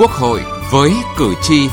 Quốc hội với cử tri.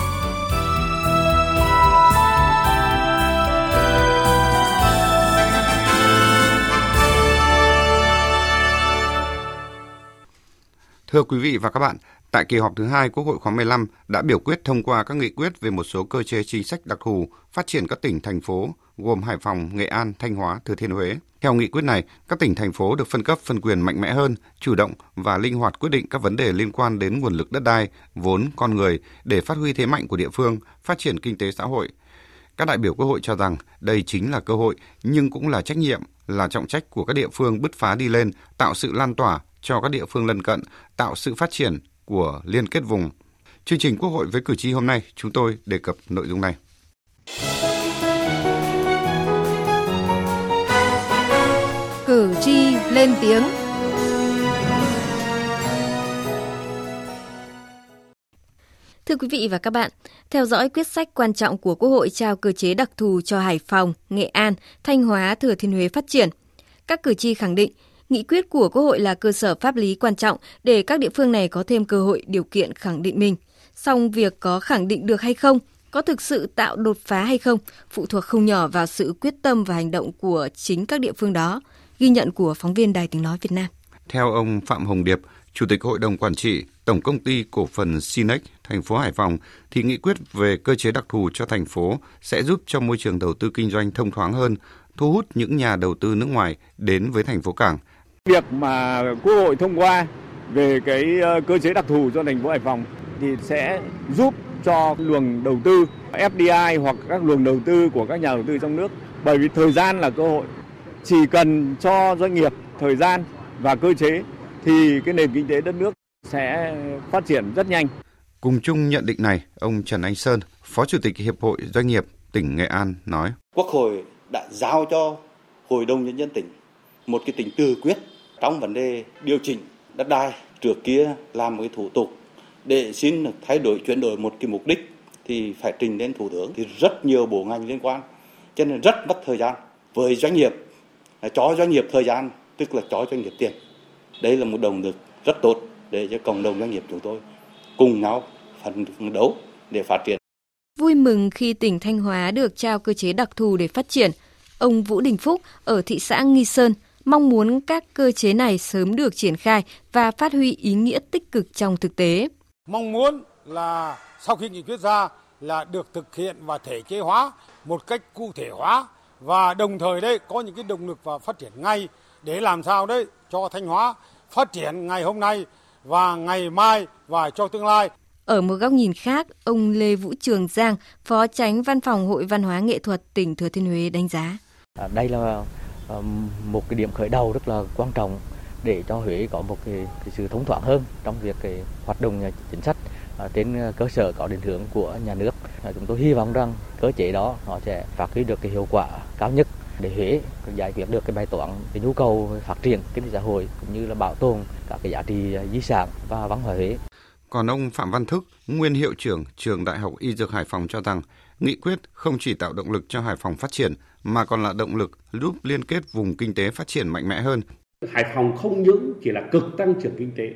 Thưa quý vị và các bạn, tại kỳ họp thứ hai Quốc hội khóa 15 đã biểu quyết thông qua các nghị quyết về một số cơ chế chính sách đặc thù phát triển các tỉnh thành phố gồm Hải Phòng, Nghệ An, Thanh Hóa, Thừa Thiên Huế. Theo nghị quyết này, các tỉnh thành phố được phân cấp phân quyền mạnh mẽ hơn, chủ động và linh hoạt quyết định các vấn đề liên quan đến nguồn lực đất đai, vốn, con người để phát huy thế mạnh của địa phương, phát triển kinh tế xã hội. Các đại biểu Quốc hội cho rằng đây chính là cơ hội nhưng cũng là trách nhiệm, là trọng trách của các địa phương bứt phá đi lên, tạo sự lan tỏa cho các địa phương lân cận, tạo sự phát triển của liên kết vùng. Chương trình Quốc hội với cử tri hôm nay, chúng tôi đề cập nội dung này. Cử tri lên tiếng. Thưa quý vị và các bạn, theo dõi quyết sách quan trọng của Quốc hội trao cơ chế đặc thù cho Hải Phòng, Nghệ An, Thanh Hóa, Thừa Thiên Huế phát triển, các cử tri khẳng định nghị quyết của Quốc hội là cơ sở pháp lý quan trọng để các địa phương này có thêm cơ hội điều kiện khẳng định mình. Song việc có khẳng định được hay không, có thực sự tạo đột phá hay không, phụ thuộc không nhỏ vào sự quyết tâm và hành động của chính các địa phương đó, ghi nhận của phóng viên Đài Tiếng Nói Việt Nam. Theo ông Phạm Hồng Điệp, Chủ tịch Hội đồng Quản trị Tổng Công ty Cổ phần Sinex, thành phố Hải Phòng, thì nghị quyết về cơ chế đặc thù cho thành phố sẽ giúp cho môi trường đầu tư kinh doanh thông thoáng hơn, thu hút những nhà đầu tư nước ngoài đến với thành phố Cảng. Việc mà Quốc hội thông qua về cái ờ, cơ chế đặc thù cho thành phố Hải Phòng thì sẽ giúp cho luồng đầu tư FDI hoặc các luồng đầu tư của các nhà đầu tư trong nước. Bởi vì thời gian là cơ hội. Chỉ cần cho doanh nghiệp thời gian và cơ chế thì cái nền kinh tế đất nước sẽ phát triển rất nhanh. Cùng chung nhận định này, ông Trần Anh Sơn, Phó Chủ tịch Hiệp hội Doanh nghiệp tỉnh Nghệ An nói. Quốc hội đã giao cho Hội đồng Nhân dân tỉnh một cái tỉnh tự quyết trong vấn đề điều chỉnh đất đai. Trước kia làm một cái thủ tục để xin thay đổi, chuyển đổi một cái mục đích thì phải trình đến thủ tướng thì rất nhiều bộ ngành liên quan, cho nên rất mất thời gian với doanh nghiệp cho doanh nghiệp thời gian, tức là cho doanh nghiệp tiền đây là một động lực rất tốt để cho cộng đồng doanh nghiệp chúng tôi cùng nhau phấn đấu để phát triển. Vui mừng khi tỉnh Thanh Hóa được trao cơ chế đặc thù để phát triển. Ông Vũ Đình Phúc ở thị xã Nghi Sơn mong muốn các cơ chế này sớm được triển khai và phát huy ý nghĩa tích cực trong thực tế. Mong muốn là sau khi nghị quyết ra là được thực hiện và thể chế hóa một cách cụ thể hóa và đồng thời đây có những cái động lực và phát triển ngay để làm sao đấy cho Thanh Hóa phát triển ngày hôm nay và ngày mai và cho tương lai. Ở một góc nhìn khác, ông Lê Vũ Trường Giang, Phó Tránh Văn phòng Hội Văn hóa Nghệ thuật tỉnh Thừa Thiên Huế đánh giá. À, đây là một cái điểm khởi đầu rất là quan trọng để cho Huế có một cái, cái sự thông thoáng hơn trong việc cái hoạt động à, chính sách à, trên à, cơ sở có định hướng của nhà nước. À, chúng tôi hy vọng rằng cơ chế đó nó sẽ phát huy được cái hiệu quả cao nhất để Huế giải quyết được cái bài toán cái nhu cầu phát triển kinh tế xã hội cũng như là bảo tồn các cái giá trị à, di sản và văn hóa Huế. Còn ông Phạm Văn Thức, nguyên hiệu trưởng trường Đại học Y Dược Hải Phòng cho rằng nghị quyết không chỉ tạo động lực cho Hải Phòng phát triển mà còn là động lực giúp liên kết vùng kinh tế phát triển mạnh mẽ hơn. Hải Phòng không những chỉ là cực tăng trưởng kinh tế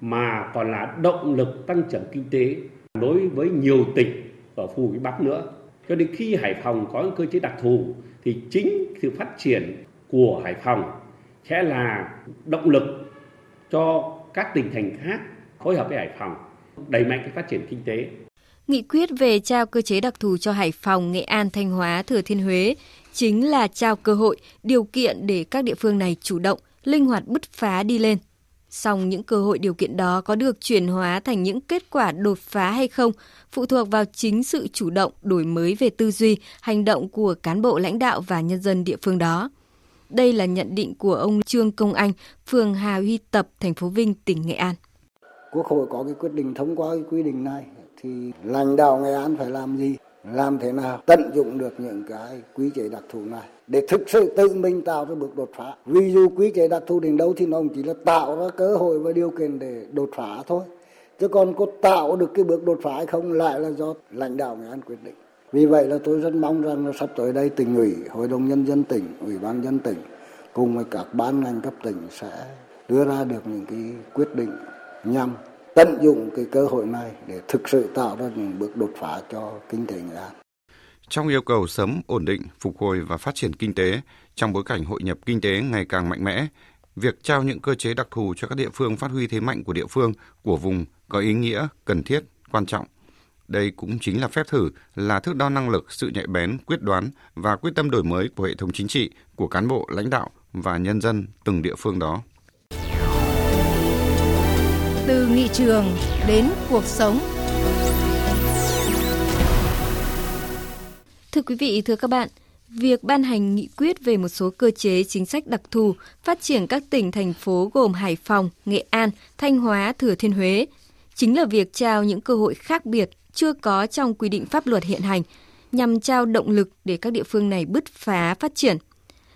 mà còn là động lực tăng trưởng kinh tế đối với nhiều tỉnh ở khu vực Bắc nữa. Cho nên khi Hải Phòng có cơ chế đặc thù thì chính sự phát triển của Hải Phòng sẽ là động lực cho các tỉnh thành khác phối hợp với Hải Phòng đẩy mạnh cái phát triển kinh tế. Nghị quyết về trao cơ chế đặc thù cho Hải Phòng, Nghệ An, Thanh Hóa, Thừa Thiên Huế chính là trao cơ hội, điều kiện để các địa phương này chủ động, linh hoạt bứt phá đi lên. Song những cơ hội điều kiện đó có được chuyển hóa thành những kết quả đột phá hay không phụ thuộc vào chính sự chủ động, đổi mới về tư duy, hành động của cán bộ lãnh đạo và nhân dân địa phương đó. Đây là nhận định của ông Trương Công Anh, phường Hà Huy Tập, thành phố Vinh, tỉnh Nghệ An. Quốc hội có cái quyết định thông qua cái quy định này thì lãnh đạo Nghệ An phải làm gì? Làm thế nào tận dụng được những cái quy chế đặc thù này để thực sự tự mình tạo ra bước đột phá. Ví dụ quy chế đặc thù đến đâu thì nó chỉ là tạo ra cơ hội và điều kiện để đột phá thôi. Chứ còn có tạo được cái bước đột phá hay không lại là do lãnh đạo Nghệ An quyết định. Vì vậy là tôi rất mong rằng là sắp tới đây tỉnh ủy, hội đồng nhân dân tỉnh, ủy ban dân tỉnh cùng với các ban ngành cấp tỉnh sẽ đưa ra được những cái quyết định nhằm tận dụng cái cơ hội này để thực sự tạo ra những bước đột phá cho kinh tế Nghệ An. Trong yêu cầu sớm ổn định, phục hồi và phát triển kinh tế trong bối cảnh hội nhập kinh tế ngày càng mạnh mẽ, việc trao những cơ chế đặc thù cho các địa phương phát huy thế mạnh của địa phương, của vùng có ý nghĩa cần thiết, quan trọng. Đây cũng chính là phép thử, là thước đo năng lực, sự nhạy bén, quyết đoán và quyết tâm đổi mới của hệ thống chính trị, của cán bộ, lãnh đạo và nhân dân từng địa phương đó. Từ nghị trường đến cuộc sống. Thưa quý vị, thưa các bạn, việc ban hành nghị quyết về một số cơ chế chính sách đặc thù phát triển các tỉnh thành phố gồm Hải Phòng, Nghệ An, Thanh Hóa, Thừa Thiên Huế chính là việc trao những cơ hội khác biệt chưa có trong quy định pháp luật hiện hành nhằm trao động lực để các địa phương này bứt phá phát triển.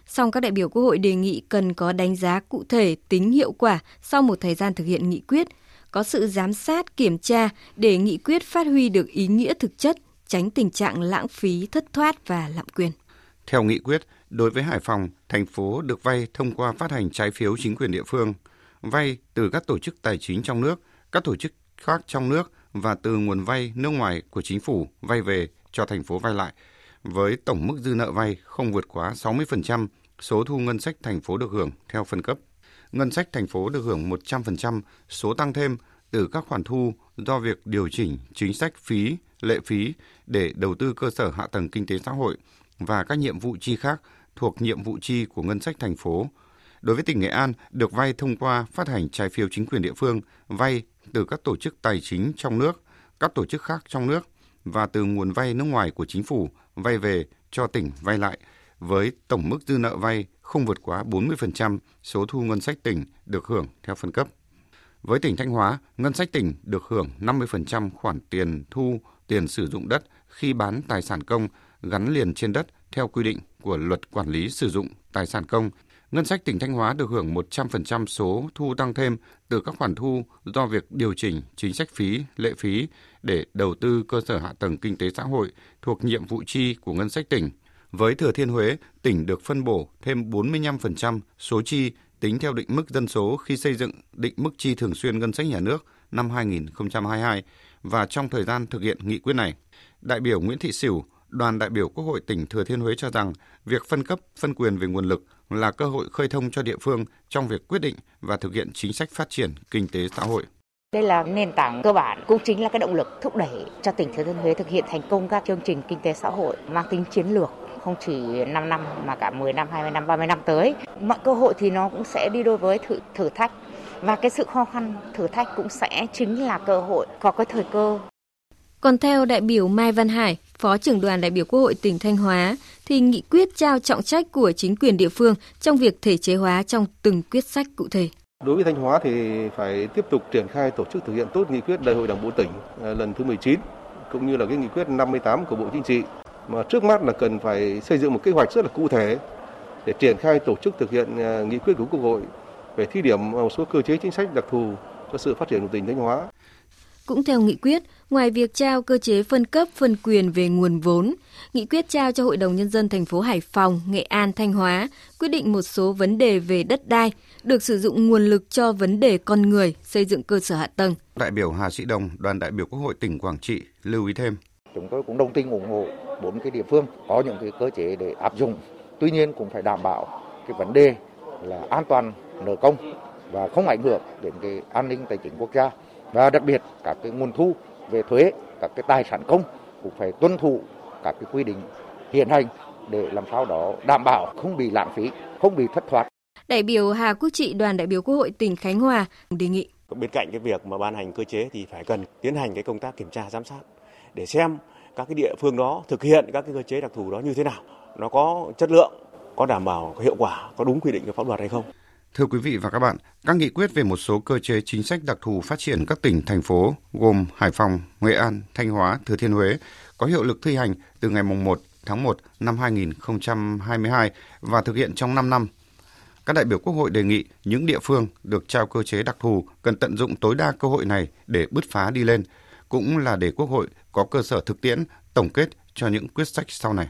Song các đại biểu Quốc hội đề nghị cần có đánh giá cụ thể tính hiệu quả sau một thời gian thực hiện nghị quyết, có sự giám sát kiểm tra để nghị quyết phát huy được ý nghĩa thực chất, tránh tình trạng lãng phí, thất thoát và lạm quyền. Theo nghị quyết, đối với Hải Phòng, thành phố được vay thông qua phát hành trái phiếu chính quyền địa phương, vay từ các tổ chức tài chính trong nước, các tổ chức khác trong nước và từ nguồn vay nước ngoài của chính phủ vay về cho thành phố vay lại, với tổng mức dư nợ vay không vượt quá 60% số thu ngân sách thành phố được hưởng theo phân cấp. Ngân sách thành phố được hưởng 100% số tăng thêm từ các khoản thu do việc điều chỉnh chính sách phí, lệ phí để đầu tư cơ sở hạ tầng kinh tế xã hội và các nhiệm vụ chi khác thuộc nhiệm vụ chi của ngân sách thành phố. Đối với tỉnh Nghệ An, được vay thông qua phát hành trái phiếu chính quyền địa phương, vay từ các tổ chức tài chính trong nước, các tổ chức khác trong nước và từ nguồn vay nước ngoài của chính phủ vay về cho tỉnh vay lại với tổng mức dư nợ vay không vượt quá 40% số thu ngân sách tỉnh được hưởng theo phân cấp. Với tỉnh Thanh Hóa, ngân sách tỉnh được hưởng 50% khoản tiền thu tiền sử dụng đất khi bán tài sản công gắn liền trên đất theo quy định của Luật Quản lý sử dụng tài sản công Ngân sách tỉnh Thanh Hóa được hưởng 100% số thu tăng thêm từ các khoản thu do việc điều chỉnh chính sách phí, lệ phí để đầu tư cơ sở hạ tầng kinh tế xã hội thuộc nhiệm vụ chi của ngân sách tỉnh. Với Thừa Thiên Huế, tỉnh được phân bổ thêm 45% số chi tính theo định mức dân số khi xây dựng định mức chi thường xuyên ngân sách nhà nước năm 2022 và trong thời gian thực hiện nghị quyết này. Đại biểu Nguyễn Thị Sửu, đoàn đại biểu Quốc hội tỉnh Thừa Thiên Huế cho rằng việc phân cấp, phân quyền về nguồn lực là cơ hội khơi thông cho địa phương trong việc quyết định và thực hiện chính sách phát triển kinh tế xã hội. Đây là nền tảng cơ bản, cũng chính là cái động lực thúc đẩy cho tỉnh Thừa Thiên Huế thực hiện thành công các chương trình kinh tế xã hội mang tính chiến lược không chỉ 5 năm mà cả 10 năm, 20 năm, 30 năm tới. Mọi cơ hội thì nó cũng sẽ đi đôi với thử, thử thách và cái sự khó khăn, thử thách cũng sẽ chính là cơ hội, có cái thời cơ còn theo đại biểu Mai Văn Hải, Phó trưởng đoàn đại biểu Quốc hội tỉnh Thanh Hóa, thì nghị quyết trao trọng trách của chính quyền địa phương trong việc thể chế hóa trong từng quyết sách cụ thể. Đối với Thanh Hóa thì phải tiếp tục triển khai tổ chức thực hiện tốt nghị quyết Đại hội Đảng bộ tỉnh à, lần thứ 19 cũng như là cái nghị quyết 58 của Bộ Chính trị. Mà trước mắt là cần phải xây dựng một kế hoạch rất là cụ thể để triển khai tổ chức thực hiện à, nghị quyết của Quốc hội về thí điểm một số cơ chế chính sách đặc thù cho sự phát triển của tỉnh Thanh Hóa. Cũng theo nghị quyết, ngoài việc trao cơ chế phân cấp phân quyền về nguồn vốn, nghị quyết trao cho Hội đồng Nhân dân thành phố Hải Phòng, Nghệ An, Thanh Hóa quyết định một số vấn đề về đất đai, được sử dụng nguồn lực cho vấn đề con người, xây dựng cơ sở hạ tầng. Đại biểu Hà Sĩ Đồng, đoàn đại biểu Quốc hội tỉnh Quảng Trị lưu ý thêm. Chúng tôi cũng đồng tình ủng hộ bốn cái địa phương có những cái cơ chế để áp dụng. Tuy nhiên cũng phải đảm bảo cái vấn đề là an toàn nợ công và không ảnh hưởng đến cái an ninh tài chính quốc gia và đặc biệt các cái nguồn thu về thuế các cái tài sản công cũng phải tuân thủ các cái quy định hiện hành để làm sao đó đảm bảo không bị lãng phí, không bị thất thoát. Đại biểu Hà Quốc Trị, đoàn đại biểu Quốc hội tỉnh Khánh Hòa đề nghị bên cạnh cái việc mà ban hành cơ chế thì phải cần tiến hành cái công tác kiểm tra giám sát để xem các cái địa phương đó thực hiện các cái cơ chế đặc thù đó như thế nào, nó có chất lượng, có đảm bảo có hiệu quả, có đúng quy định của pháp luật hay không. Thưa quý vị và các bạn, các nghị quyết về một số cơ chế chính sách đặc thù phát triển các tỉnh, thành phố gồm Hải Phòng, Nghệ An, Thanh Hóa, Thừa Thiên Huế có hiệu lực thi hành từ ngày 1 tháng 1 năm 2022 và thực hiện trong 5 năm. Các đại biểu Quốc hội đề nghị những địa phương được trao cơ chế đặc thù cần tận dụng tối đa cơ hội này để bứt phá đi lên, cũng là để Quốc hội có cơ sở thực tiễn tổng kết cho những quyết sách sau này.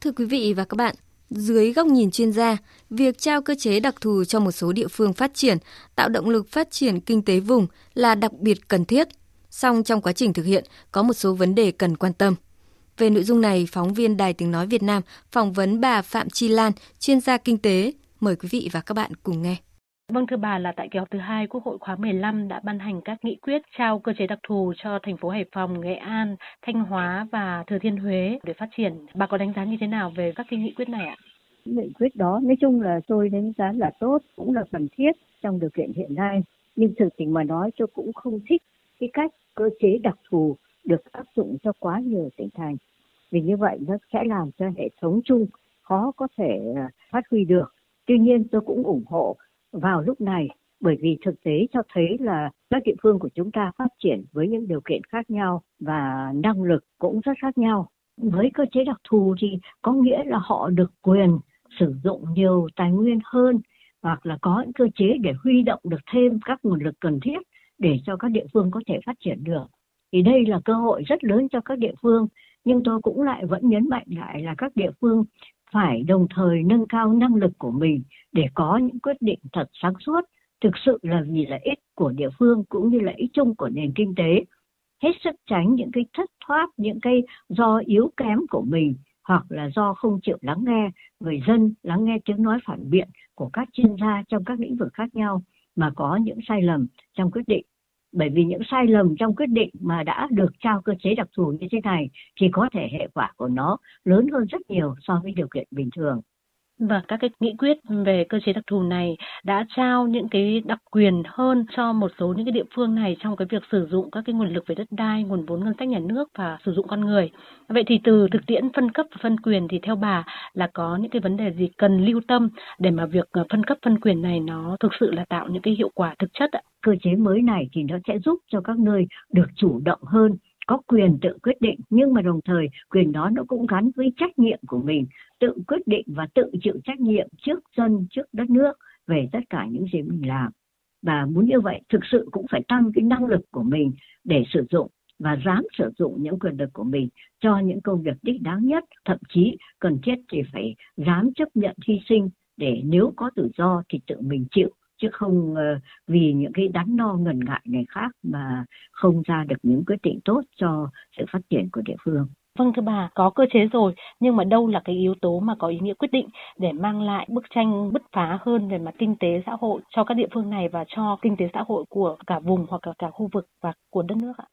Thưa quý vị và các bạn, Dưới góc nhìn chuyên gia, việc trao cơ chế đặc thù cho một số địa phương phát triển, tạo động lực phát triển kinh tế vùng là đặc biệt cần thiết. Song trong quá trình thực hiện có một số vấn đề cần quan tâm. Về nội dung này, phóng viên Đài Tiếng Nói Việt Nam phỏng vấn bà Phạm Chi Lan, chuyên gia kinh tế. Mời quý vị và các bạn cùng nghe. Vâng thưa bà là tại kỳ họp thứ hai Quốc hội khóa 15 đã ban hành các nghị quyết trao cơ chế đặc thù cho thành phố Hải Phòng, Nghệ An, Thanh Hóa và Thừa Thiên Huế để phát triển. Bà có đánh giá như thế nào về các cái nghị quyết này ạ? Nghị quyết đó nói chung là tôi đánh giá là tốt, cũng là cần thiết trong điều kiện hiện nay. Nhưng thực tình mà nói tôi cũng không thích cái cách cơ chế đặc thù được áp dụng cho quá nhiều tỉnh thành. Vì như vậy nó sẽ làm cho hệ thống chung khó có thể à, phát huy được. Tuy nhiên tôi cũng ủng hộ vào lúc này bởi vì thực tế cho thấy là các địa phương của chúng ta phát triển với những điều kiện khác nhau và năng lực cũng rất khác nhau. Với cơ chế đặc thù thì có nghĩa là họ được quyền sử dụng nhiều tài nguyên hơn hoặc là có những cơ chế để huy động được thêm các nguồn lực cần thiết để cho các địa phương có thể phát triển được. Thì đây là cơ hội rất lớn cho các địa phương, nhưng tôi cũng lại vẫn nhấn mạnh lại là các địa phương phải đồng thời nâng cao năng lực của mình để có những quyết định thật sáng suốt, thực sự là vì lợi ích của địa phương cũng như lợi ích chung của nền kinh tế. Hết sức tránh những cái thất thoát, những cái do yếu kém của mình hoặc là do không chịu lắng nghe người dân, lắng nghe tiếng nói phản biện của các chuyên gia trong các lĩnh vực khác nhau mà có những sai lầm trong quyết định bởi vì những sai lầm trong quyết định mà đã được trao cơ chế đặc thù như thế này thì có thể hệ quả của nó lớn hơn rất nhiều so với điều kiện bình thường. Và các cái nghị quyết về cơ chế đặc thù này đã trao những cái đặc quyền hơn cho một số những cái địa phương này trong cái việc sử dụng các cái nguồn lực về đất đai, nguồn vốn ngân sách nhà nước và sử dụng con người. Vậy thì từ thực tiễn phân cấp và phân quyền thì theo bà là có những cái vấn đề gì cần lưu tâm để mà việc ờ, phân cấp phân quyền này nó thực sự là tạo những cái hiệu quả thực chất ạ? Cơ chế mới này thì nó sẽ giúp cho các nơi được chủ động hơn có quyền tự quyết định, nhưng mà đồng thời quyền đó nó cũng gắn với trách nhiệm của mình. Tự quyết định và tự chịu trách nhiệm trước dân, trước đất nước, về tất cả những gì mình làm. Và muốn như vậy, thực sự cũng phải tăng cái năng lực của mình để sử dụng và dám sử dụng những quyền lực của mình cho những công việc đích đáng nhất. Thậm chí cần thiết thì phải dám chấp nhận hy sinh để nếu có rủi ro thì tự mình chịu chứ không uh, vì những cái đắn no ngần ngại này khác mà không ra được những quyết định tốt cho sự phát triển của địa phương. Vâng thưa bà, có cơ chế rồi, nhưng mà đâu là cái yếu tố mà có ý nghĩa quyết định để mang lại bức tranh bứt phá hơn về mặt kinh tế xã hội cho các địa phương này và cho kinh tế xã hội của cả vùng hoặc là cả khu vực và của đất nước ạ?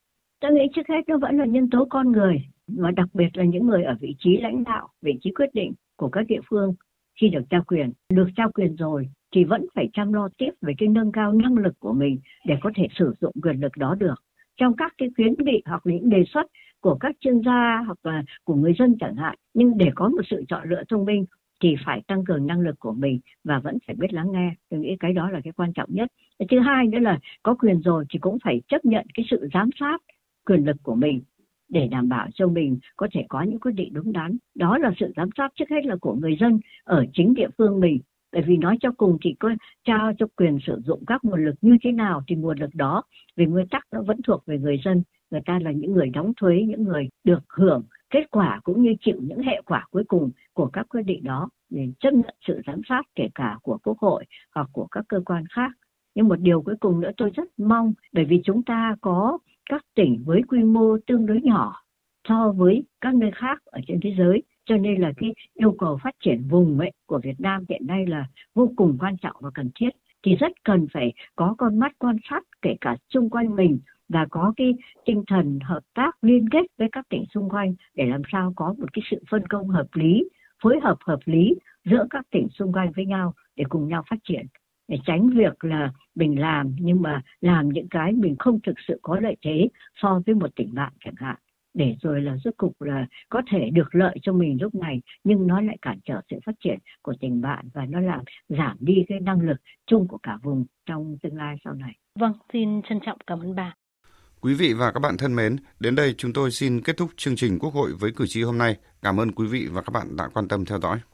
Tôi nghĩ trước hết nó vẫn là nhân tố con người, và đặc biệt là những người ở vị trí lãnh đạo, vị trí quyết định của các địa phương khi được trao quyền. Được trao quyền rồi thì vẫn phải chăm lo tiếp về cái nâng cao năng lực của mình để có thể sử dụng quyền lực đó được. Trong các cái khuyến nghị hoặc những đề xuất của các chuyên gia hoặc là của người dân chẳng hạn, nhưng để có một sự chọn lựa thông minh thì phải tăng cường năng lực của mình và vẫn phải biết lắng nghe. Tôi nghĩ cái đó là cái quan trọng nhất. Thứ hai nữa là có quyền rồi thì cũng phải chấp nhận cái sự giám sát quyền lực của mình để đảm bảo cho mình có thể có những quyết định đúng đắn. Đó là sự giám sát trước hết là của người dân ở chính địa phương mình bởi vì nói cho cùng thì có trao cho quyền sử dụng các nguồn lực như thế nào thì nguồn lực đó, về nguyên tắc nó vẫn thuộc về người dân. Người ta là những người đóng thuế, những người được hưởng kết quả cũng như chịu những hệ quả cuối cùng của các quyết định đó để chấp nhận sự giám sát kể cả của quốc hội hoặc của các cơ quan khác. Nhưng một điều cuối cùng nữa tôi rất mong, bởi vì chúng ta có các tỉnh với quy mô tương đối nhỏ so với các nơi khác ở trên thế giới cho nên là cái yêu cầu phát triển vùng ấy của Việt Nam hiện nay là vô cùng quan trọng và cần thiết. Thì rất cần phải có con mắt quan sát kể cả xung quanh mình và có cái tinh thần hợp tác liên kết với các tỉnh xung quanh để làm sao có một cái sự phân công hợp lý, phối hợp hợp lý giữa các tỉnh xung quanh với nhau để cùng nhau phát triển. Để tránh việc là mình làm nhưng mà làm những cái mình không thực sự có lợi thế so với một tỉnh bạn chẳng hạn để rồi là rốt cục là có thể được lợi cho mình lúc này nhưng nó lại cản trở sự phát triển của tỉnh bạn và nó làm giảm đi cái năng lực chung của cả vùng trong tương lai sau này. Vâng, xin trân trọng cảm ơn bà. Quý vị và các bạn thân mến, đến đây chúng tôi xin kết thúc chương trình Quốc hội với cử tri hôm nay. Cảm ơn quý vị và các bạn đã quan tâm theo dõi.